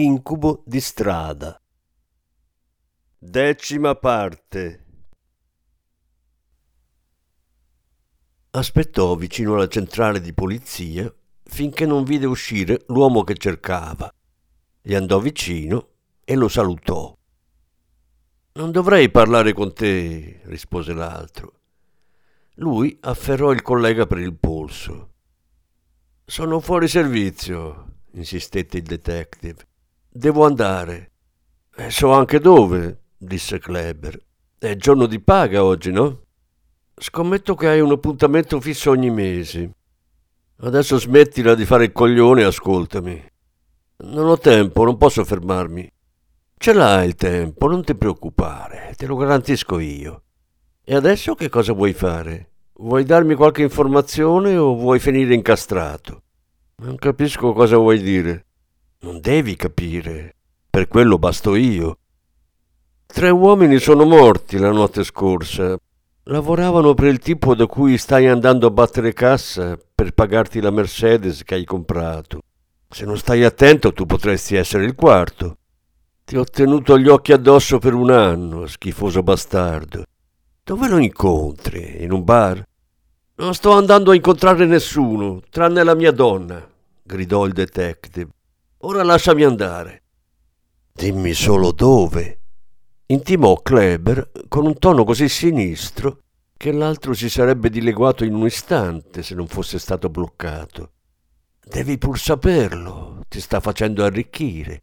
Incubo di strada. Decima parte. Aspettò vicino alla centrale di polizia finché non vide uscire l'uomo che cercava. Gli andò vicino e lo salutò. Non dovrei parlare con te, rispose l'altro. Lui afferrò il collega per il polso. Sono fuori servizio, insistette il detective. Devo andare. E so anche dove, disse Kleber. È giorno di paga oggi, no? Scommetto che hai un appuntamento fisso ogni mese. Adesso smettila di fare il coglione e ascoltami. Non ho tempo, non posso fermarmi. Ce l'hai il tempo, non ti preoccupare, te lo garantisco io. E adesso che cosa vuoi fare? Vuoi darmi qualche informazione o vuoi finire incastrato? Non capisco cosa vuoi dire. Non devi capire. Per quello basto io. Tre uomini sono morti la notte scorsa. Lavoravano per il tipo da cui stai andando a battere cassa per pagarti la Mercedes che hai comprato. Se non stai attento tu potresti essere il quarto. Ti ho tenuto gli occhi addosso per un anno, schifoso bastardo. Dove lo incontri? In un bar? Non sto andando a incontrare nessuno, tranne la mia donna, gridò il detective. Ora lasciami andare. Dimmi solo dove. Intimò Kleber con un tono così sinistro che l'altro si sarebbe dileguato in un istante se non fosse stato bloccato. Devi pur saperlo, ti sta facendo arricchire.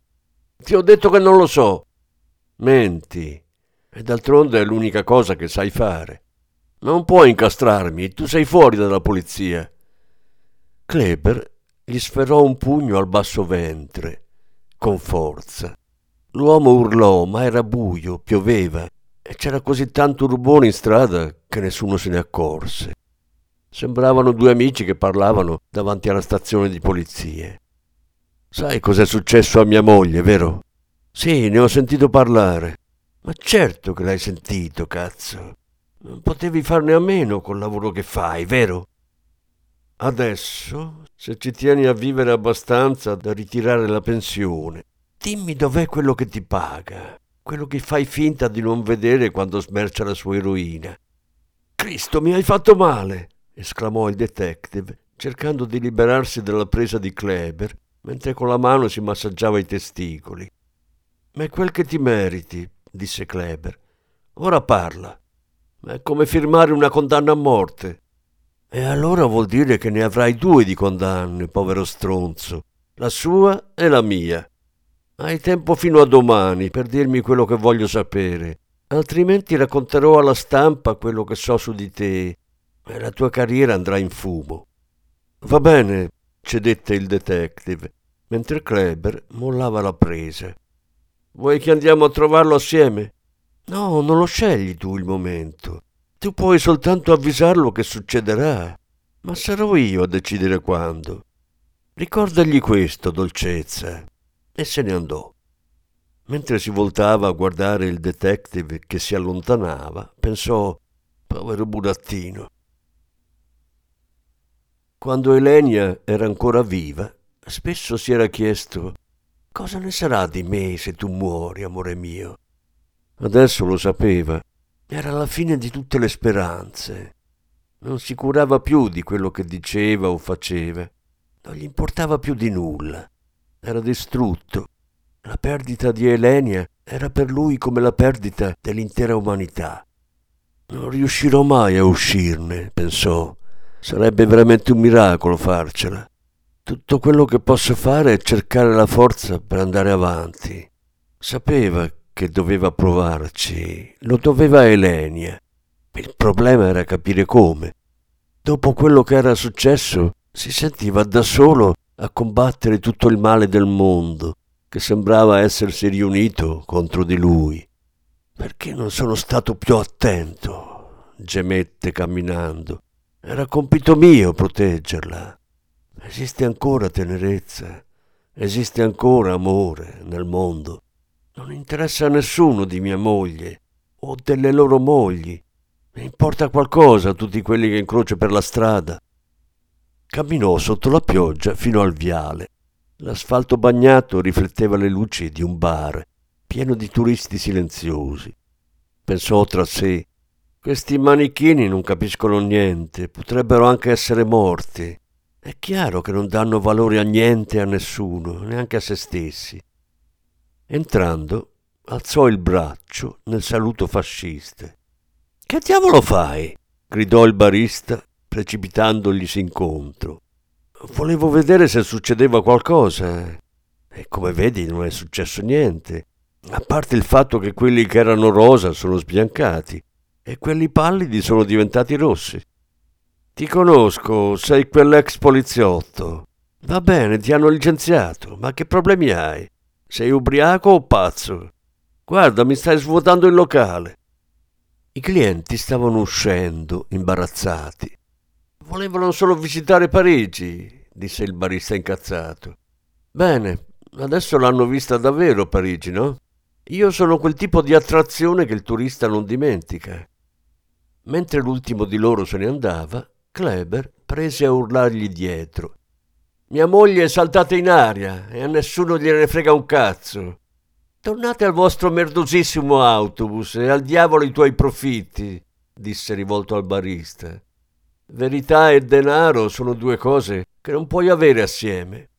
Ti ho detto che non lo so. Menti. E d'altronde è l'unica cosa che sai fare. Non puoi incastrarmi, tu sei fuori dalla polizia. Kleber gli sferrò un pugno al basso ventre, con forza. L'uomo urlò, ma era buio, pioveva e c'era così tanto rubone in strada che nessuno se ne accorse. Sembravano due amici che parlavano davanti alla stazione di polizie. Sai cos'è successo a mia moglie, vero? Sì, ne ho sentito parlare. Ma certo che l'hai sentito, cazzo. Non potevi farne a meno col lavoro che fai, vero? Adesso, se ci tieni a vivere abbastanza da ritirare la pensione, dimmi dov'è quello che ti paga, quello che fai finta di non vedere quando smercia la sua eroina. Cristo, mi hai fatto male! esclamò il detective, cercando di liberarsi dalla presa di Kleber, mentre con la mano si massaggiava i testicoli. Ma è quel che ti meriti, disse Kleber. Ora parla. È come firmare una condanna a morte. E allora vuol dire che ne avrai due di condanne, povero stronzo, la sua e la mia. Hai tempo fino a domani per dirmi quello che voglio sapere, altrimenti racconterò alla stampa quello che so su di te e la tua carriera andrà in fumo. Va bene, cedette il detective, mentre Kleber mollava la presa. Vuoi che andiamo a trovarlo assieme? No, non lo scegli tu il momento. Tu puoi soltanto avvisarlo che succederà, ma sarò io a decidere quando. Ricordagli questo, dolcezza. E se ne andò. Mentre si voltava a guardare il detective che si allontanava, pensò, povero burattino. Quando Elenia era ancora viva, spesso si era chiesto cosa ne sarà di me se tu muori, amore mio. Adesso lo sapeva era la fine di tutte le speranze. Non si curava più di quello che diceva o faceva. Non gli importava più di nulla. Era distrutto. La perdita di Elenia era per lui come la perdita dell'intera umanità. Non riuscirò mai a uscirne, pensò. Sarebbe veramente un miracolo farcela. Tutto quello che posso fare è cercare la forza per andare avanti. Sapeva che doveva provarci, lo doveva Elenia. Il problema era capire come. Dopo quello che era successo, si sentiva da solo a combattere tutto il male del mondo, che sembrava essersi riunito contro di lui. Perché non sono stato più attento? gemette camminando. Era compito mio proteggerla. Esiste ancora tenerezza, esiste ancora amore nel mondo. Non interessa a nessuno di mia moglie o delle loro mogli. Mi importa qualcosa a tutti quelli che incrocio per la strada. Camminò sotto la pioggia fino al viale. L'asfalto bagnato rifletteva le luci di un bar, pieno di turisti silenziosi. Pensò tra sé, questi manichini non capiscono niente, potrebbero anche essere morti. È chiaro che non danno valore a niente e a nessuno, neanche a se stessi. Entrando, alzò il braccio nel saluto fascista. Che diavolo fai? gridò il barista, precipitandoglisi incontro. Volevo vedere se succedeva qualcosa. E come vedi non è successo niente, a parte il fatto che quelli che erano rosa sono sbiancati e quelli pallidi sono diventati rossi. Ti conosco, sei quell'ex poliziotto. Va bene, ti hanno licenziato, ma che problemi hai? Sei ubriaco o pazzo? Guarda, mi stai svuotando il locale. I clienti stavano uscendo, imbarazzati. Volevano solo visitare Parigi, disse il barista incazzato. Bene, adesso l'hanno vista davvero Parigi, no? Io sono quel tipo di attrazione che il turista non dimentica. Mentre l'ultimo di loro se ne andava, Kleber prese a urlargli dietro. Mia moglie è saltata in aria e a nessuno gliene frega un cazzo. Tornate al vostro merdosissimo autobus e al diavolo i tuoi profitti, disse rivolto al barista. Verità e denaro sono due cose che non puoi avere assieme.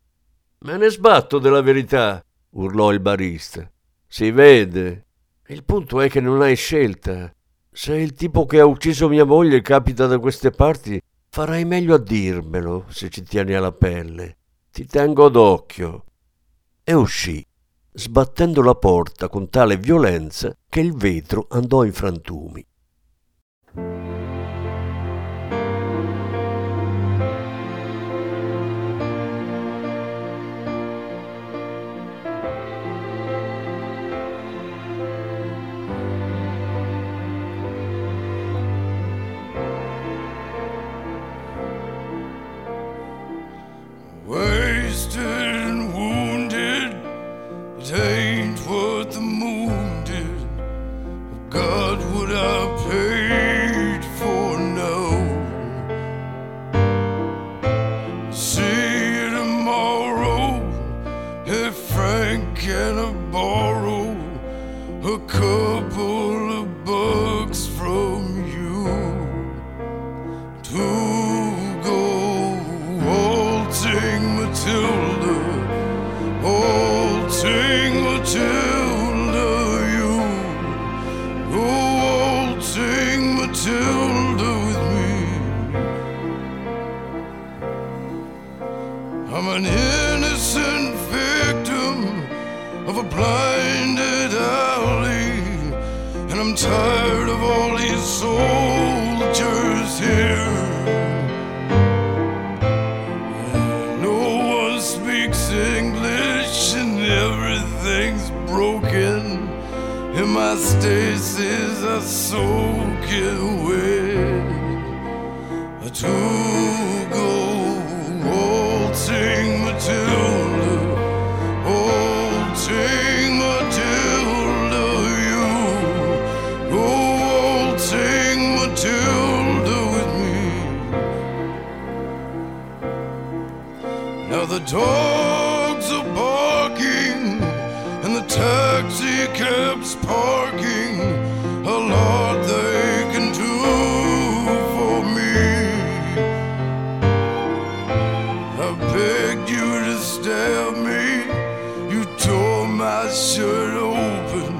Me ne sbatto della verità, urlò il barista. Si vede. Il punto è che non hai scelta. Se il tipo che ha ucciso mia moglie capita da queste parti, farai meglio a dirmelo se ci tieni alla pelle. Ti tengo d'occhio. E uscì, sbattendo la porta con tale violenza che il vetro andò in frantumi. Matilda, you go waltzing Matilda with me. I'm an innocent victim of a blinded alley, and I'm tired of all these soldiers here. broken, in my stasis I are soaking wet. To go waltzing Matilda, waltzing Matilda, you go waltzing Matilda with me. Now the dogs are taxi cabs parking, a lot they can do for me. I begged you to stab me, you tore my shirt open,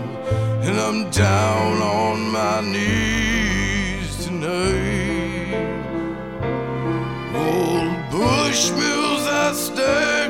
and I'm down on my knees tonight. Old bushmills, I stand.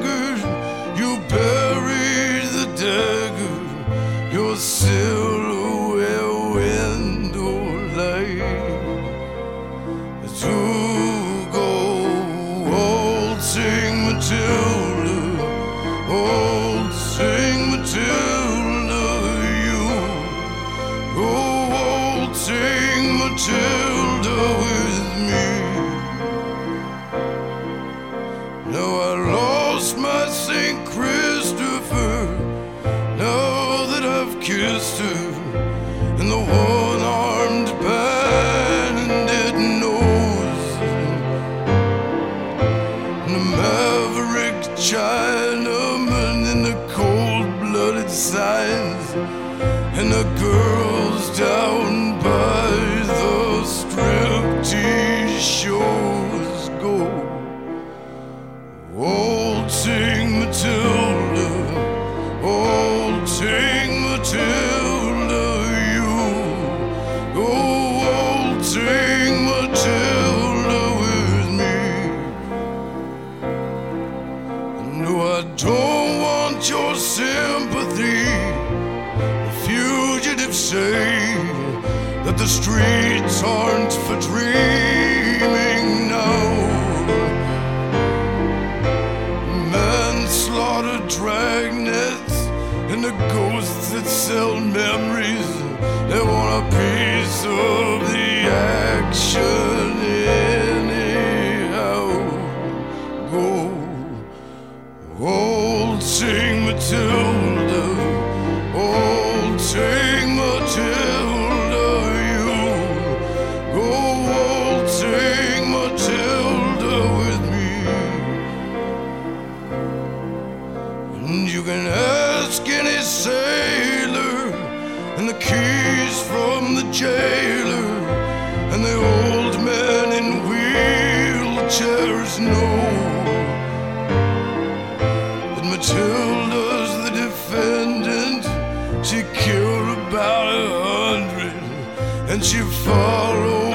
through and the world the streets aren't for dreaming now. Manslaughter, dragnets, and the ghosts that sell memories. They want a piece of the action anyhow. Go, waltzing Matilda, She killed about a hundred and she follows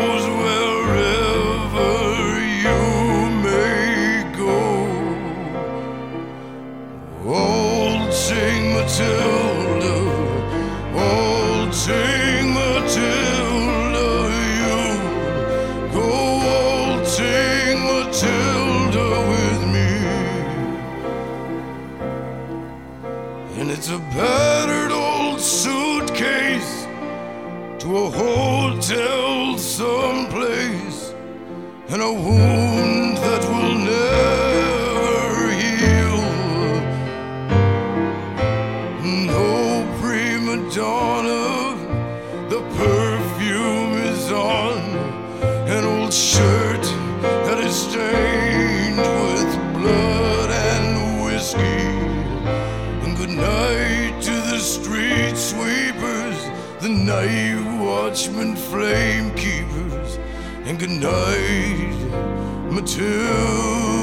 wound that will never heal. No prima donna, the perfume is on an old shirt that is stained with blood and whiskey. And good night to the street sweepers, the night watchmen, flame keepers. And good night, Matilda.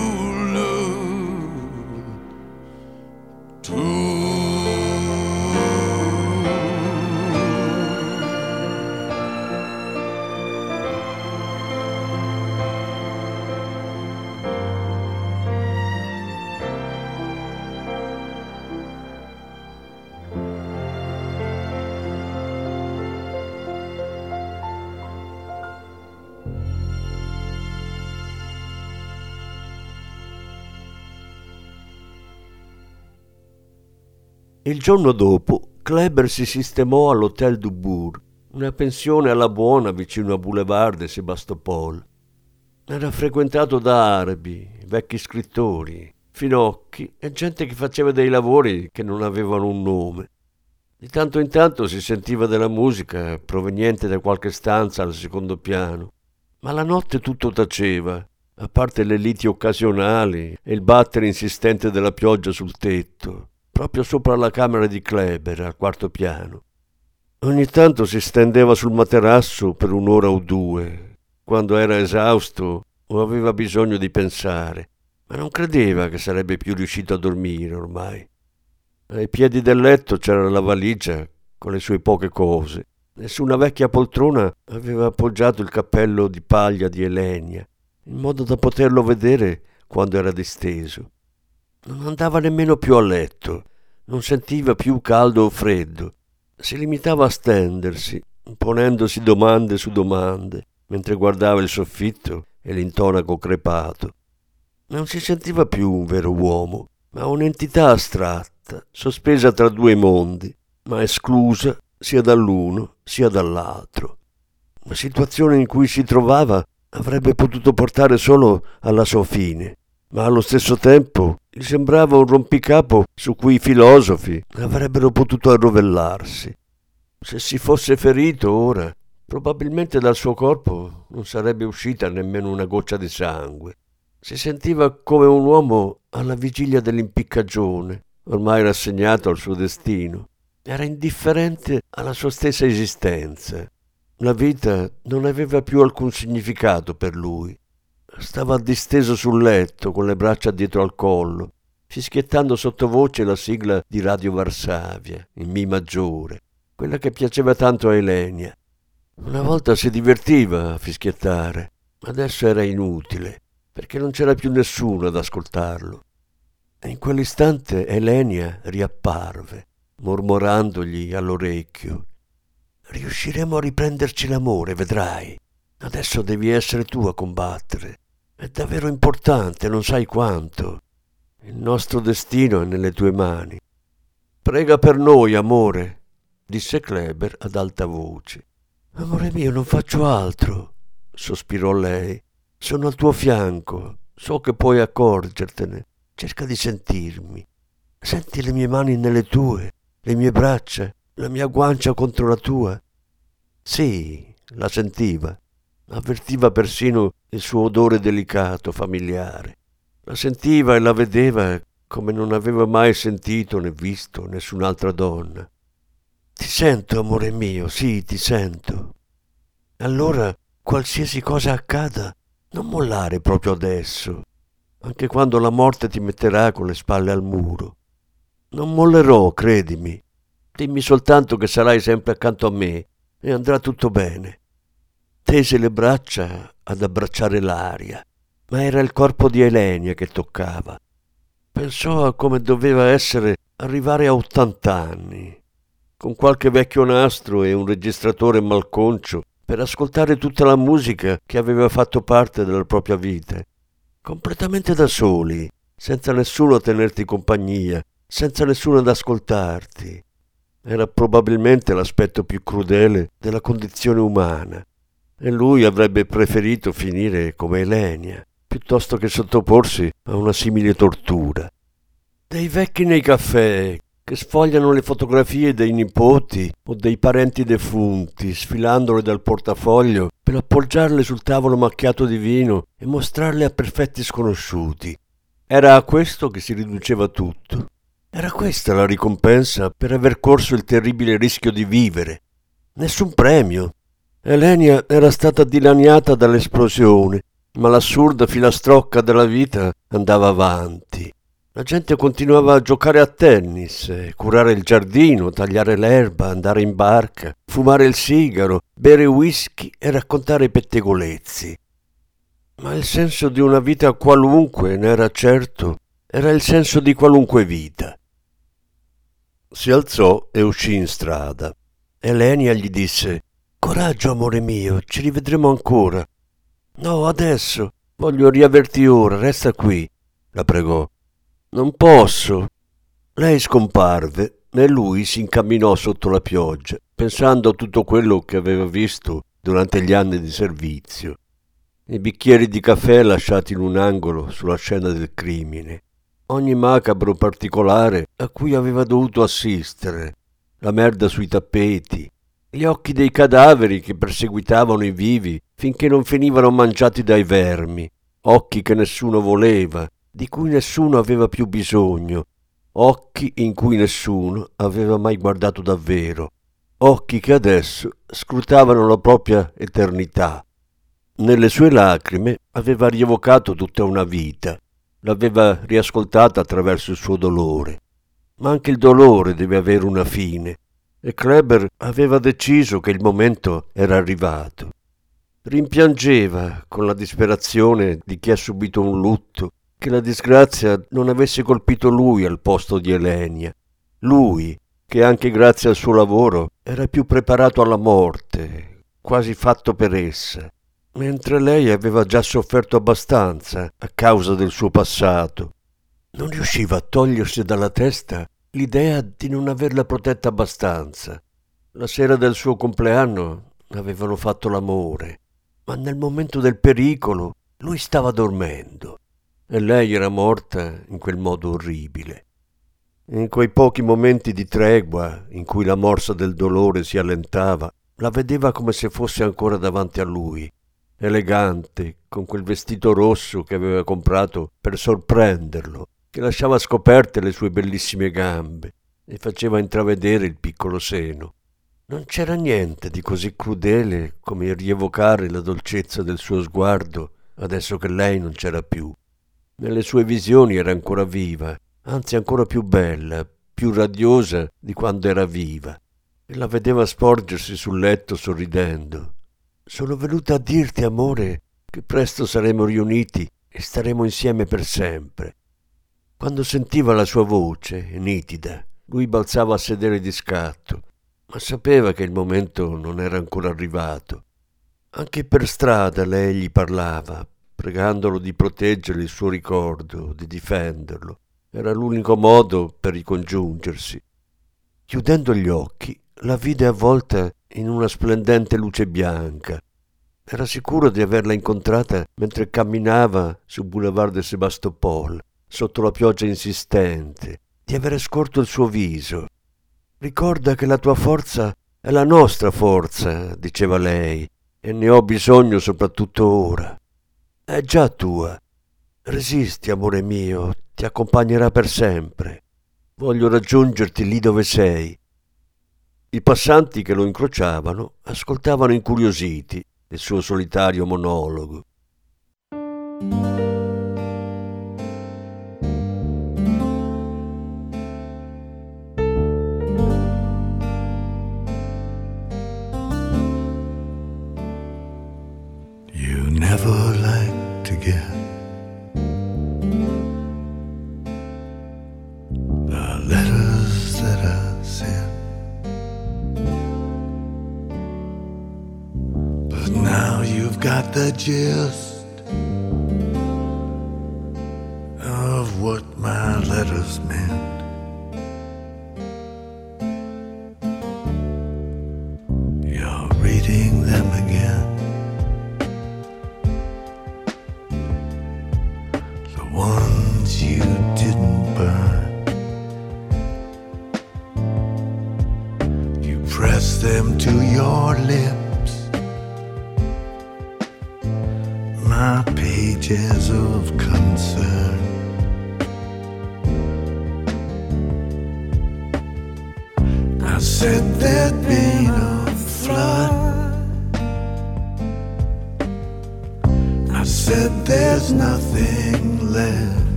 Il giorno dopo Kleber si sistemò all'Hotel du Bourg, una pensione alla buona vicino a Boulevard de Sebastopol. Era frequentato da arabi, vecchi scrittori, finocchi e gente che faceva dei lavori che non avevano un nome. Di tanto in tanto si sentiva della musica proveniente da qualche stanza al secondo piano, ma la notte tutto taceva, a parte le liti occasionali e il battere insistente della pioggia sul tetto, proprio sopra la camera di Kleber al quarto piano. Ogni tanto si stendeva sul materasso per un'ora o due, quando era esausto o aveva bisogno di pensare, ma non credeva che sarebbe più riuscito a dormire ormai. Ai piedi del letto c'era la valigia con le sue poche cose e su una vecchia poltrona aveva appoggiato il cappello di paglia di Elenia, in modo da poterlo vedere quando era disteso. Non andava nemmeno più a letto, non sentiva più caldo o freddo. Si limitava a stendersi, ponendosi domande su domande, mentre guardava il soffitto e l'intonaco crepato. Non si sentiva più un vero uomo, ma un'entità astratta, sospesa tra due mondi, ma esclusa sia dall'uno sia dall'altro. La situazione in cui si trovava avrebbe potuto portare solo alla sua fine, ma allo stesso tempo gli sembrava un rompicapo su cui i filosofi avrebbero potuto arrovellarsi. Se si fosse ferito ora, probabilmente dal suo corpo non sarebbe uscita nemmeno una goccia di sangue. Si sentiva come un uomo alla vigilia dell'impiccagione, ormai rassegnato al suo destino. Era indifferente alla sua stessa esistenza. La vita non aveva più alcun significato per lui. Stava disteso sul letto, con le braccia dietro al collo, fischiettando sottovoce la sigla di Radio Varsavia, in Mi maggiore, quella che piaceva tanto a Elenia. Una volta si divertiva a fischiettare, ma adesso era inutile, perché non c'era più nessuno ad ascoltarlo. E in quell'istante Elenia riapparve, mormorandogli all'orecchio. Riusciremo a riprenderci l'amore, vedrai. Adesso devi essere tu a combattere. È davvero importante, non sai quanto. Il nostro destino è nelle tue mani. Prega per noi, amore, disse Kleber ad alta voce. Amore mio, non faccio altro, sospirò lei. Sono al tuo fianco, so che puoi accorgertene. Cerca di sentirmi. Senti le mie mani nelle tue, le mie braccia, la mia guancia contro la tua. Sì, la sentiva. Avvertiva persino il suo odore delicato, familiare. La sentiva e la vedeva come non aveva mai sentito né visto nessun'altra donna. Ti sento, amore mio, sì, ti sento. Allora, qualsiasi cosa accada, non mollare proprio adesso, anche quando la morte ti metterà con le spalle al muro. Non mollerò, credimi. Dimmi soltanto che sarai sempre accanto a me e andrà tutto bene. Tese le braccia ad abbracciare l'aria, ma era il corpo di Elenia che toccava. Pensò a come doveva essere arrivare a 80 anni, con qualche vecchio nastro e un registratore malconcio per ascoltare tutta la musica che aveva fatto parte della propria vita, completamente da soli, senza nessuno a tenerti compagnia, senza nessuno ad ascoltarti. Era probabilmente l'aspetto più crudele della condizione umana, e lui avrebbe preferito finire come Elenia, piuttosto che sottoporsi a una simile tortura. Dei vecchi nei caffè che sfogliano le fotografie dei nipoti o dei parenti defunti, sfilandole dal portafoglio per appoggiarle sul tavolo macchiato di vino e mostrarle a perfetti sconosciuti. Era a questo che si riduceva tutto. Era questa la ricompensa per aver corso il terribile rischio di vivere. Nessun premio, Elenia era stata dilaniata dall'esplosione, ma l'assurda filastrocca della vita andava avanti. La gente continuava a giocare a tennis, curare il giardino, tagliare l'erba, andare in barca, fumare il sigaro, bere whisky e raccontare i pettegolezzi. Ma il senso di una vita qualunque, ne era certo, era il senso di qualunque vita. Si alzò e uscì in strada. Elenia gli disse Coraggio, amore mio, ci rivedremo ancora. No, adesso. Voglio riaverti ora, resta qui, la pregò. Non posso. Lei scomparve e lui si incamminò sotto la pioggia, pensando a tutto quello che aveva visto durante gli anni di servizio. I bicchieri di caffè lasciati in un angolo sulla scena del crimine, ogni macabro particolare a cui aveva dovuto assistere, la merda sui tappeti, gli occhi dei cadaveri che perseguitavano i vivi finché non finivano mangiati dai vermi, occhi che nessuno voleva, di cui nessuno aveva più bisogno, occhi in cui nessuno aveva mai guardato davvero, occhi che adesso scrutavano la propria eternità. Nelle sue lacrime aveva rievocato tutta una vita, l'aveva riascoltata attraverso il suo dolore. Ma anche il dolore deve avere una fine e Kleber aveva deciso che il momento era arrivato. Rimpiangeva con la disperazione di chi ha subito un lutto che la disgrazia non avesse colpito lui al posto di Elenia. Lui, che anche grazie al suo lavoro era più preparato alla morte, quasi fatto per essa, mentre lei aveva già sofferto abbastanza a causa del suo passato. Non riusciva a togliersi dalla testa l'idea di non averla protetta abbastanza. La sera del suo compleanno avevano fatto l'amore, ma nel momento del pericolo lui stava dormendo e lei era morta in quel modo orribile. In quei pochi momenti di tregua in cui la morsa del dolore si allentava, la vedeva come se fosse ancora davanti a lui, elegante, con quel vestito rosso che aveva comprato per sorprenderlo, che lasciava scoperte le sue bellissime gambe e faceva intravedere il piccolo seno. Non c'era niente di così crudele come rievocare la dolcezza del suo sguardo adesso che lei non c'era più. Nelle sue visioni era ancora viva, anzi ancora più bella, più radiosa di quando era viva, e la vedeva sporgersi sul letto sorridendo. Sono venuta a dirti, amore, che presto saremo riuniti e staremo insieme per sempre. Quando sentiva la sua voce, nitida, lui balzava a sedere di scatto, ma sapeva che il momento non era ancora arrivato. Anche per strada lei gli parlava, pregandolo di proteggere il suo ricordo, di difenderlo. Era l'unico modo per ricongiungersi. Chiudendo gli occhi, la vide avvolta in una splendente luce bianca. Era sicuro di averla incontrata mentre camminava sul boulevard de Sebastopol, sotto la pioggia insistente, di avere scorto il suo viso. Ricorda che la tua forza è la nostra forza, diceva lei, e ne ho bisogno soprattutto ora. È già tua. Resisti, amore mio, ti accompagnerà per sempre. Voglio raggiungerti lì dove sei. I passanti che lo incrociavano ascoltavano incuriositi il suo solitario monologo. But now you've got the gist of what my letters meant.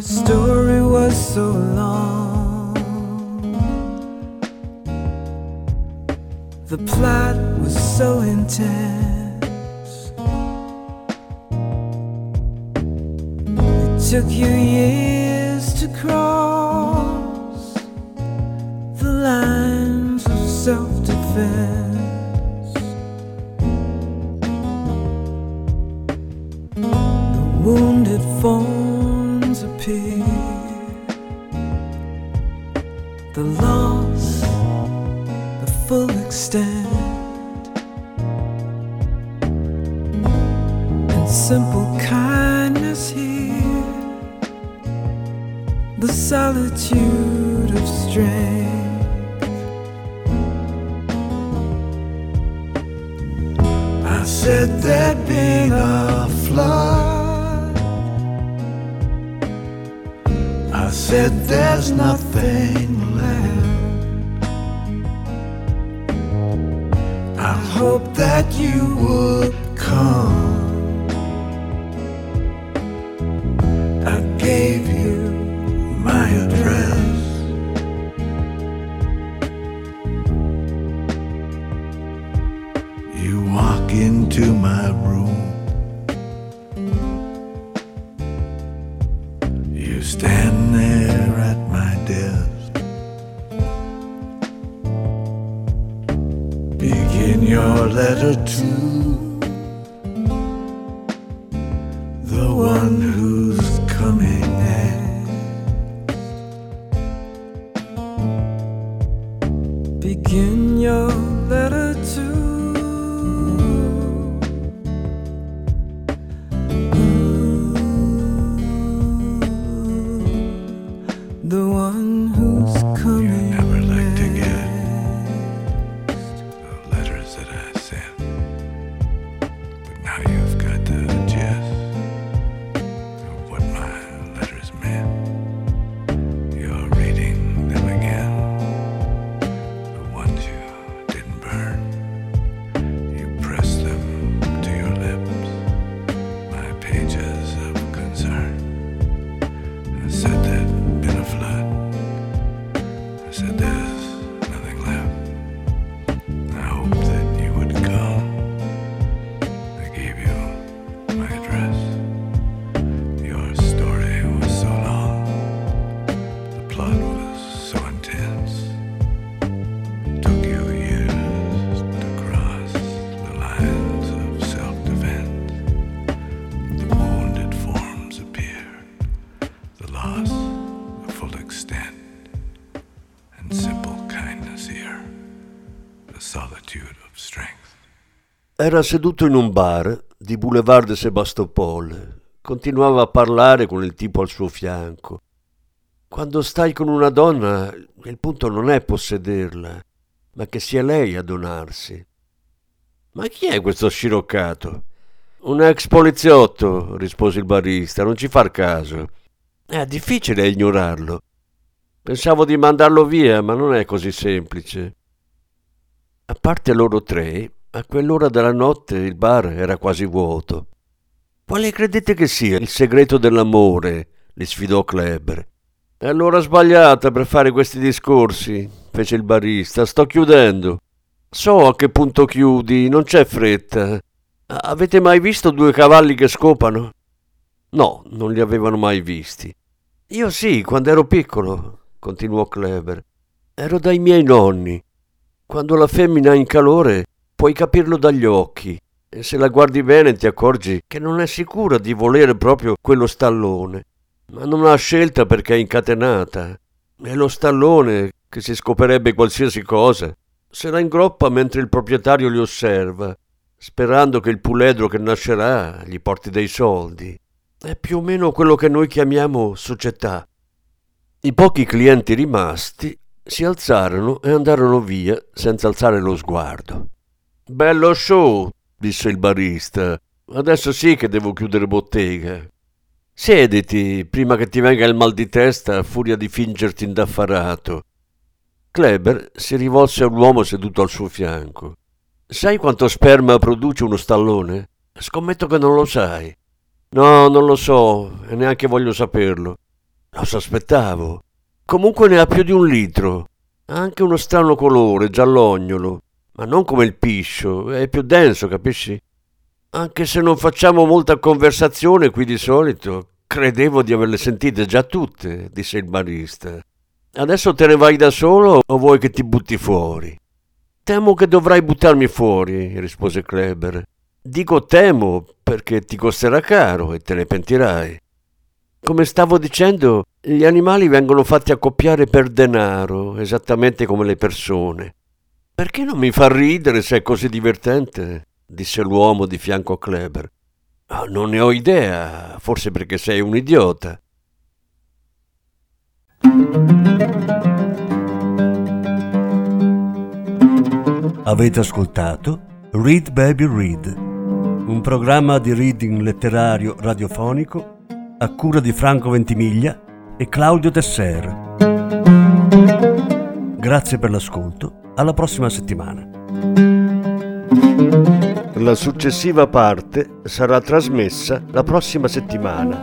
Your story was so long. The plot was so intense. It took you years The solitude of strength. I said there'd been a flood. I said there's nothing left. I hope that you would come. I gave the one Era seduto in un bar di Boulevard de Sébastopol. Continuava a parlare con il tipo al suo fianco. Quando stai con una donna, il punto non è possederla, ma che sia lei a donarsi. Ma chi è questo sciroccato? Un ex poliziotto, rispose il barista, non ci far caso. È difficile ignorarlo. Pensavo di mandarlo via, ma non è così semplice. A parte loro tre, a quell'ora della notte il bar era quasi vuoto. Quale credete che sia il segreto dell'amore? li sfidò Kleber. È l'ora sbagliata per fare questi discorsi, fece il barista. Sto chiudendo. So a che punto chiudi, non c'è fretta. Avete mai visto due cavalli che scopano? No, non li avevano mai visti. Io sì, quando ero piccolo, continuò Kleber. Ero dai miei nonni. Quando la femmina è in calore, puoi capirlo dagli occhi. E se la guardi bene ti accorgi che non è sicura di volere proprio quello stallone. Ma non ha scelta perché è incatenata. E lo stallone, che si scoperebbe qualsiasi cosa, se la ingroppa mentre il proprietario li osserva, sperando che il puledro che nascerà gli porti dei soldi. È più o meno quello che noi chiamiamo società. I pochi clienti rimasti si alzarono e andarono via senza alzare lo sguardo. Bello show, disse il barista. Adesso sì che devo chiudere bottega. Siediti prima che ti venga il mal di testa a furia di fingerti indaffarato. Kleber si rivolse all'uomo seduto al suo fianco. Sai quanto sperma produce uno stallone? Scommetto che non lo sai. No, non lo so e neanche voglio saperlo. Lo sospettavo. Comunque ne ha più di un litro. Ha anche uno strano colore, giallognolo, ma non come il piscio, è più denso, capisci? Anche se non facciamo molta conversazione qui di solito, credevo di averle sentite già tutte, disse il barista. Adesso te ne vai da solo o vuoi che ti butti fuori? Temo che dovrai buttarmi fuori, rispose Kleber. Dico temo perché ti costerà caro e te ne pentirai. Come stavo dicendo, gli animali vengono fatti accoppiare per denaro, esattamente come le persone. Perché non mi fa ridere se è così divertente? disse l'uomo di fianco a Kleber. Oh, non ne ho idea, forse perché sei un idiota. Avete ascoltato Read Baby Read, un programma di reading letterario radiofonico a cura di Franco Ventimiglia e Claudio Tesser. Grazie per l'ascolto, alla prossima settimana. La successiva parte sarà trasmessa la prossima settimana.